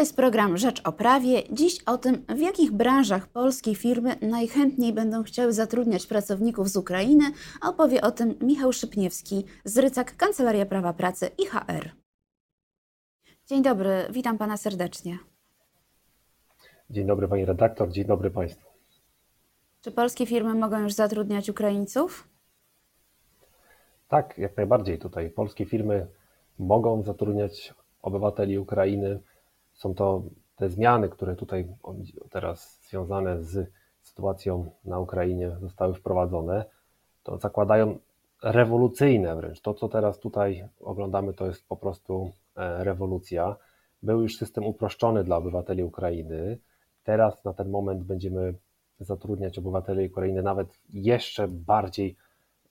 jest program Rzecz o Prawie. Dziś o tym, w jakich branżach polskie firmy najchętniej będą chciały zatrudniać pracowników z Ukrainy, opowie o tym Michał Szypniewski z Rycak, Kancelaria Prawa Pracy i HR. Dzień dobry, witam pana serdecznie. Dzień dobry pani redaktor, dzień dobry państwu. Czy polskie firmy mogą już zatrudniać Ukraińców? Tak, jak najbardziej tutaj. Polskie firmy mogą zatrudniać obywateli Ukrainy. Są to te zmiany, które tutaj teraz związane z sytuacją na Ukrainie zostały wprowadzone. To zakładają rewolucyjne wręcz. To, co teraz tutaj oglądamy, to jest po prostu e, rewolucja. Był już system uproszczony dla obywateli Ukrainy. Teraz na ten moment będziemy zatrudniać obywateli Ukrainy nawet jeszcze bardziej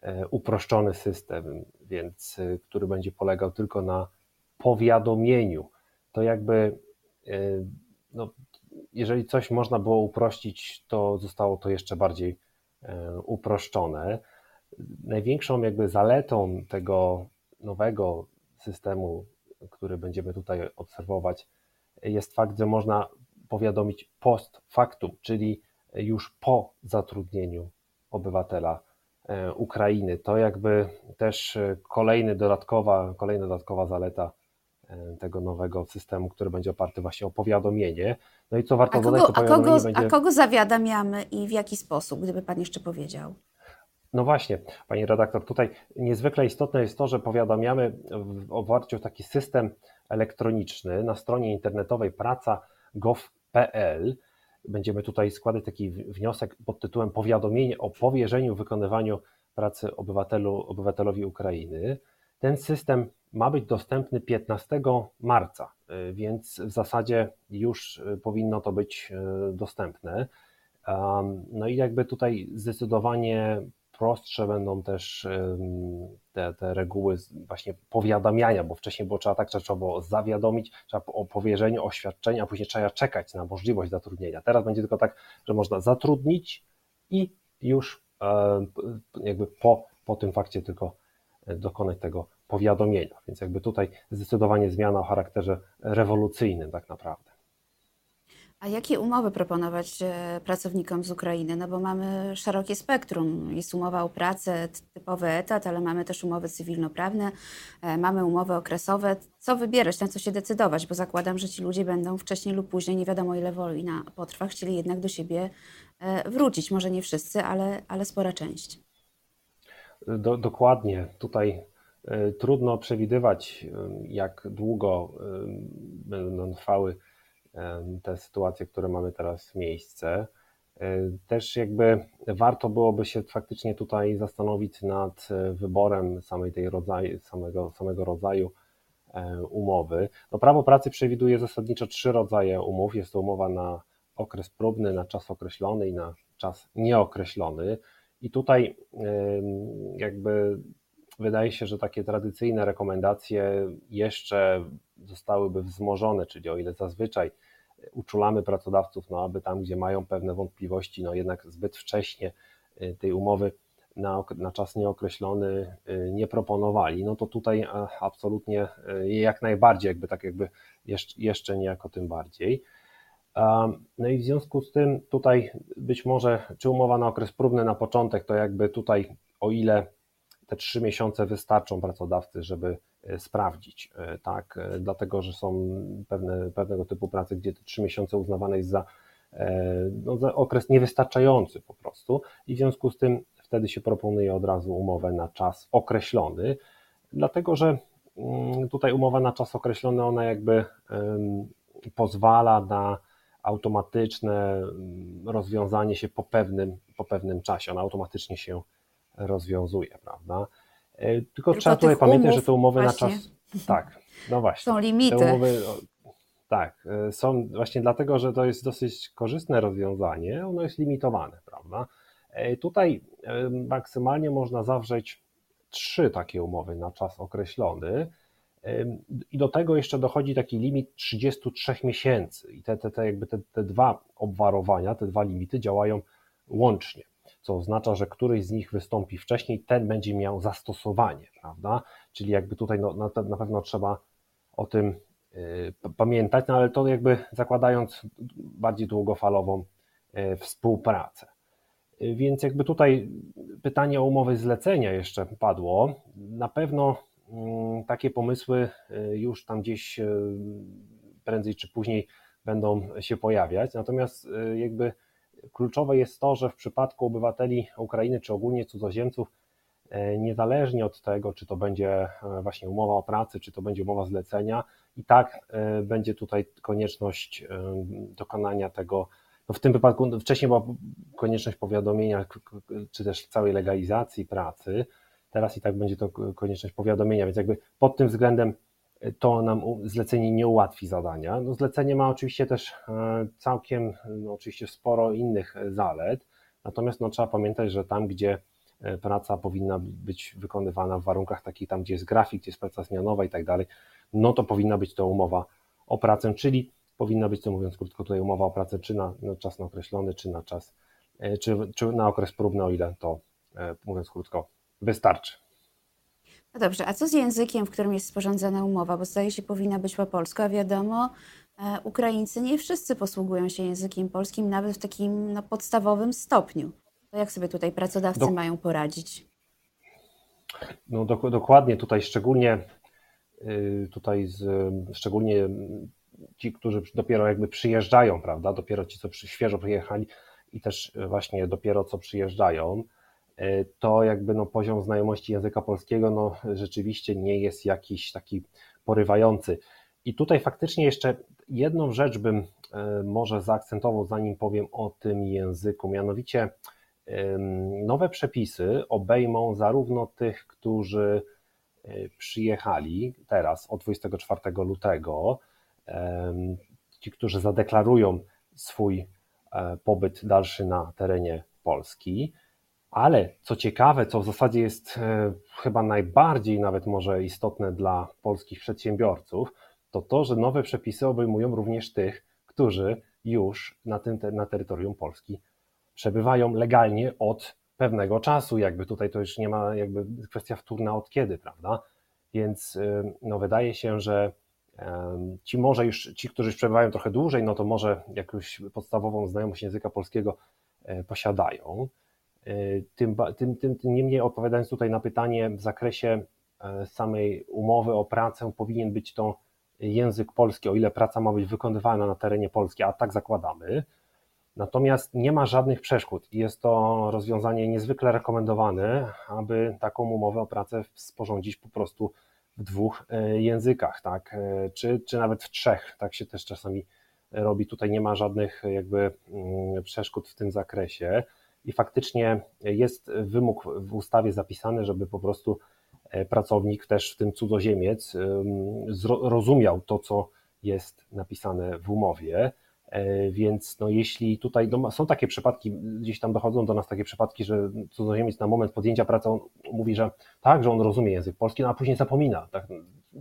e, uproszczony system, więc e, który będzie polegał tylko na powiadomieniu. To jakby, no, jeżeli coś można było uprościć, to zostało to jeszcze bardziej uproszczone. Największą jakby zaletą tego nowego systemu, który będziemy tutaj obserwować, jest fakt, że można powiadomić post factum, czyli już po zatrudnieniu obywatela e, Ukrainy. To jakby też e, kolejny dodatkowa, kolejna dodatkowa zaleta e, tego nowego systemu, który będzie oparty właśnie o powiadomienie. No i co warto a dodać, kogo, to a kogo, będzie... a kogo zawiadamiamy i w jaki sposób, gdyby Pan jeszcze powiedział? No właśnie, Pani redaktor, tutaj niezwykle istotne jest to, że powiadamiamy w oparciu o taki system elektroniczny na stronie internetowej praca.gov.pl będziemy tutaj składać taki wniosek pod tytułem Powiadomienie o powierzeniu wykonywaniu pracy obywatelu, obywatelowi Ukrainy. Ten system ma być dostępny 15 marca, y, więc w zasadzie już y, powinno to być y, dostępne. No i jakby tutaj zdecydowanie prostsze będą też te, te reguły właśnie powiadamiania, bo wcześniej było trzeba tak, było zawiadomić, trzeba o powierzeniu, oświadczenia, a później trzeba czekać na możliwość zatrudnienia. Teraz będzie tylko tak, że można zatrudnić i już e, jakby po, po tym fakcie tylko dokonać tego powiadomienia. Więc jakby tutaj zdecydowanie zmiana o charakterze rewolucyjnym tak naprawdę. A jakie umowy proponować e, pracownikom z Ukrainy? No bo mamy szerokie spektrum. Jest umowa o pracę, typowy etat, ale mamy też umowy cywilnoprawne, e, mamy umowy okresowe. Co wybierać, na co się decydować? Bo zakładam, że ci ludzie będą wcześniej lub później, nie wiadomo ile wojna potrwa, chcieli jednak do siebie e, wrócić. Może nie wszyscy, ale, ale spora część. Do, dokładnie. Tutaj trudno przewidywać, jak długo będą trwały te sytuacje, które mamy teraz miejsce. Też jakby warto byłoby się faktycznie tutaj zastanowić nad e, wyborem samej tej rodzaju, samego, samego rodzaju e, umowy. No, prawo pracy przewiduje zasadniczo trzy rodzaje umów. Jest to umowa na okres próbny, na czas określony i na czas nieokreślony. I tutaj jakby wydaje się, że takie tradycyjne rekomendacje jeszcze zostałyby wzmożone, czyli o ile zazwyczaj uczulamy pracodawców, no aby tam, gdzie mają pewne wątpliwości, no jednak zbyt wcześnie y, tej umowy na, na czas nieokreślony y, nie proponowali, no to tutaj absolutnie y, jak najbardziej, jakby tak jakby jeszcze, jeszcze niejako tym bardziej. No i w związku z tym tutaj być może, czy umowa na okres próbny na początek, to jakby tutaj o ile te trzy miesiące wystarczą pracodawcy, żeby e, sprawdzić, e, tak, e, dlatego, że są pewne, pewnego typu prace, gdzie te trzy miesiące uznawane jest za, no, za okres niewystarczający po prostu. I w związku z tym wtedy się proponuje od razu umowę na czas określony, dlatego, że mm, tutaj umowa na czas określony, ona jakby pozwala na automatyczne mm, rozwiązanie się po pewnym, po pewnym czasie, ona automatycznie się rozwiązuje, prawda? E, tylko, Tylko trzeba tutaj pamiętać, że te umowy właśnie. na czas. Tak, no właśnie. Są limity. Umowy, tak, e, są właśnie dlatego, że to jest dosyć korzystne rozwiązanie, ono jest limitowane, prawda? E, tutaj maksymalnie można zawrzeć trzy takie umowy na czas określony. I do tego jeszcze dochodzi taki limit 33 miesięcy. I te, te, te, jakby te, te dwa obwarowania, te dwa limity działają łącznie co oznacza, że któryś z nich wystąpi wcześniej, ten będzie miał zastosowanie, prawda? Czyli jakby tutaj no, na, na pewno trzeba o tym pamiętać, no ale to jakby zakładając bardziej długofalową współpracę. Więc jakby tutaj pytanie o umowę zlecenia jeszcze padło. Na pewno takie pomysły już tam gdzieś prędzej czy później będą się pojawiać. Natomiast jakby kluczowe jest to, że w przypadku obywateli Ukrainy czy ogólnie cudzoziemców, niezależnie od tego, czy to będzie właśnie umowa o pracy, czy to będzie umowa zlecenia, i tak będzie tutaj konieczność dokonania tego. No w tym wypadku wcześniej była konieczność powiadomienia, czy też całej legalizacji pracy. Teraz i tak będzie to konieczność powiadomienia, więc jakby pod tym względem to nam zlecenie nie ułatwi zadania. No zlecenie ma oczywiście też e, całkiem, no oczywiście sporo innych zalet, natomiast no trzeba pamiętać, że tam, gdzie e, praca powinna być wykonywana w warunkach takich, tam gdzie jest grafik, gdzie jest praca zmianowa i tak dalej, no to powinna być to umowa o pracę, czyli powinna być to mówiąc krótko tutaj umowa o pracę czy na, czas określony, czy na czas, e, czy, czy na okres próbny, o ile to mówiąc krótko wystarczy. No dobrze, a co z językiem, w którym jest sporządzana umowa? Bo zdaje się, powinna być po polsku, a wiadomo, e, Ukraińcy nie wszyscy posługują się językiem polskim, nawet w takim no, podstawowym stopniu. To jak sobie tutaj pracodawcy do... mają poradzić? No do, dokładnie, tutaj szczególnie y, tutaj z, szczególnie ci, którzy dopiero jakby przyjeżdżają, prawda, dopiero ci, co przy, świeżo przyjechali i też właśnie dopiero co przyjeżdżają, to jakby no poziom znajomości języka polskiego no rzeczywiście nie jest jakiś taki porywający. I tutaj faktycznie jeszcze jedną rzecz bym e, może zaakcentował, zanim powiem o tym języku, mianowicie nowe przepisy obejmą zarówno tych, którzy e, przyjechali teraz od 24 lutego, ci, którzy zadeklarują swój pobyt dalszy na terenie Polski, ale co ciekawe, co w zasadzie jest e, chyba najbardziej nawet może istotne dla polskich przedsiębiorców, to to, że nowe przepisy obejmują również tych, którzy już na tym na terytorium Polski przebywają legalnie od pewnego czasu. Jakby tutaj to już nie ma jakby kwestia wtórna od kiedy, prawda? Więc e, no, wydaje się, że ci może już, ci, którzy przebywają trochę dłużej, no to może jakąś podstawową znajomość języka polskiego e, posiadają. E, tym, tym, tym, tym niemniej odpowiadając tutaj na pytanie w zakresie e, samej umowy o pracę, powinien być to język polski, o ile praca ma być wykonywana na terenie Polski, a tak zakładamy. Natomiast nie ma żadnych przeszkód i jest to rozwiązanie niezwykle rekomendowane, aby taką umowę o pracę sporządzić po prostu w dwóch e, językach, tak? czy, czy nawet w trzech, tak się też czasami robi. Tutaj nie ma żadnych jakby mm, przeszkód w tym zakresie i faktycznie jest wymóg w ustawie zapisany, żeby po prostu e, pracownik, też w tym cudzoziemiec, rozumiał to, co jest napisane w umowie. E, więc no jeśli tutaj są takie przypadki, gdzieś tam dochodzą do nas takie przypadki, że cudzoziemiec na moment podjęcia pracy on mówi, że tak, że on rozumie język polski, no a później zapomina, tak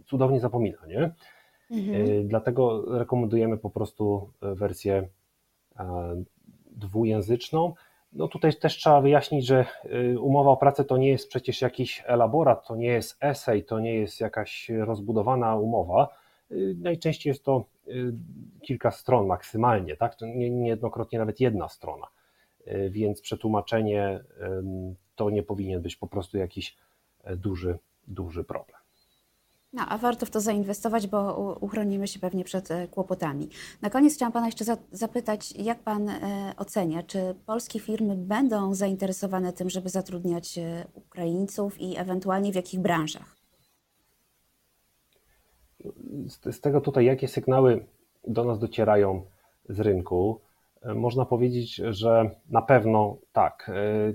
cudownie zapomina, nie? Mhm. E, dlatego rekomendujemy po prostu wersję dwujęzyczną. No tutaj też trzeba wyjaśnić, że y, umowa o pracę to nie jest przecież jakiś elaborat, to nie jest esej, to nie jest jakaś rozbudowana umowa. Y, najczęściej jest to y, kilka stron maksymalnie, tak? Niejednokrotnie nawet jedna strona. Więc przetłumaczenie to nie powinien być po prostu jakiś e, duży, duży problem. No, a warto w to zainwestować, bo uchronimy się pewnie przed e, kłopotami. Na koniec chciałam Pana jeszcze zapytać, jak Pan e, ocenia, czy polskie firmy będą zainteresowane tym, żeby zatrudniać e, Ukraińców i ewentualnie w jakich branżach? Z tego tutaj, jakie sygnały do nas docierają z rynku, można powiedzieć, że na pewno tak.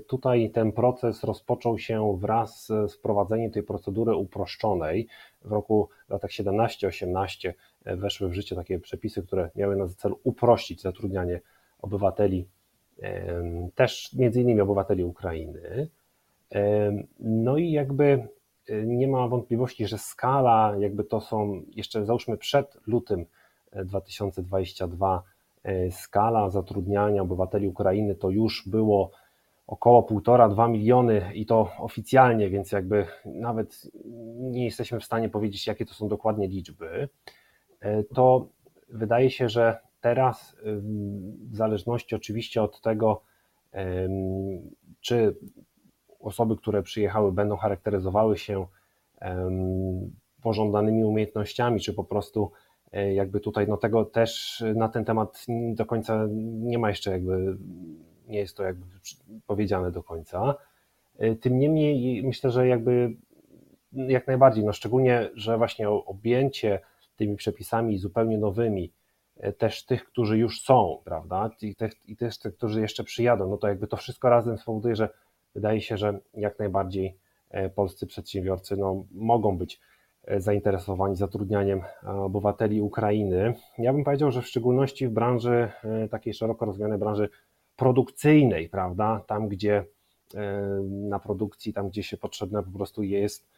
Tutaj ten proces rozpoczął się wraz z wprowadzeniem tej procedury uproszczonej. W roku w latach 17-18 weszły w życie takie przepisy, które miały na celu uprościć zatrudnianie obywateli, też między innymi obywateli Ukrainy. No i jakby nie ma wątpliwości, że skala, jakby to są jeszcze załóżmy przed lutym 2022 E, skala zatrudniania obywateli Ukrainy to już było około 1,5-2 miliony i to oficjalnie, więc jakby nawet nie jesteśmy w stanie powiedzieć, jakie to są dokładnie liczby. e, to wydaje się, że teraz, w zależności oczywiście od tego, czy osoby, które przyjechały, będą charakteryzowały się pożądanymi umiejętnościami, czy po prostu e, jakby tutaj no tego też na ten temat do końca nie ma jeszcze jakby, nie jest to jakby powiedziane do końca. E, tym niemniej myślę, że jakby jak najbardziej, no szczególnie, że właśnie objęcie tymi przepisami zupełnie nowymi, e, też tych, którzy już są, prawda, i, te, i też tych, którzy jeszcze przyjadą, no to jakby to wszystko razem spowoduje, że wydaje się, że jak najbardziej polscy przedsiębiorcy no, mogą być zainteresowani zatrudnianiem obywateli Ukrainy. Ja bym powiedział, że w szczególności w branży takiej szeroko rozumianej branży produkcyjnej, prawda, tam gdzie e, na produkcji, tam gdzie się potrzebne po prostu jest,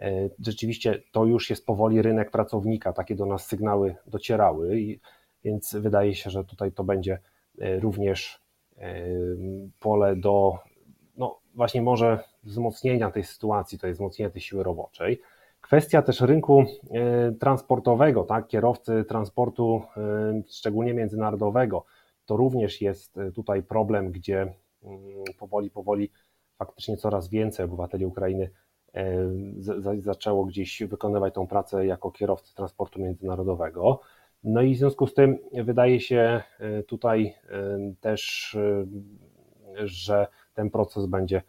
e, rzeczywiście to już jest powoli rynek pracownika, takie do nas sygnały docierały, więc wydaje się, że tutaj to będzie również pole do, no właśnie może wzmocnienia tej sytuacji, to jest wzmocnienia tej siły roboczej. Kwestia też rynku e, transportowego, tak, kierowcy transportu, e, szczególnie międzynarodowego, to również jest e, tutaj problem, gdzie mm, powoli, powoli faktycznie coraz więcej obywateli Ukrainy zaczęło gdzieś wykonywać tą pracę jako kierowcy transportu międzynarodowego. No i w związku z tym wydaje się tutaj też, że ten proces będzie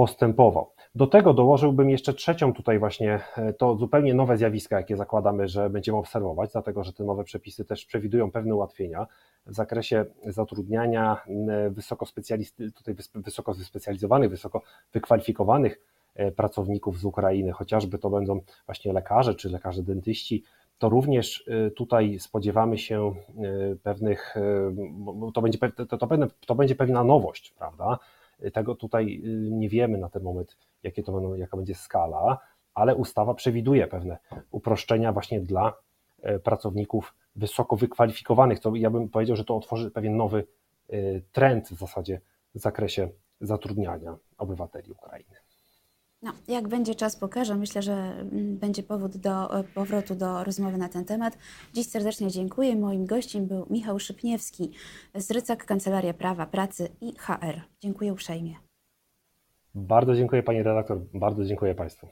postępował. Do tego dołożyłbym jeszcze trzecią tutaj właśnie, e, to zupełnie nowe zjawiska, jakie zakładamy, że będziemy obserwować, dlatego że te nowe przepisy też przewidują pewne ułatwienia w zakresie zatrudniania wysoko, tutaj wysoko wyspecjalizowanych, wysoko wykwalifikowanych e, pracowników z Ukrainy, chociażby to będą właśnie lekarze czy lekarze dentyści, to również e, tutaj spodziewamy się pewnych, to będzie, to, to, to będzie pewna nowość, prawda? Tego tutaj y, nie wiemy na ten moment, jakie to będą, jaka będzie skala, ale ustawa przewiduje pewne uproszczenia właśnie dla e, pracowników wysoko wykwalifikowanych, co ja bym powiedział, że to otworzy pewien nowy y, trend w zasadzie w zakresie zatrudniania obywateli Ukrainy. No, jak będzie czas pokaże, myślę, że mm, będzie powód do e, powrotu do rozmowy na ten temat. Dziś serdecznie dziękuję. Moim gościem był Michał Szypniewski z Rycak Kancelaria Prawa, Pracy i HR. Dziękuję uprzejmie. Bardzo dziękuję Pani redaktor, bardzo dziękuję Państwu.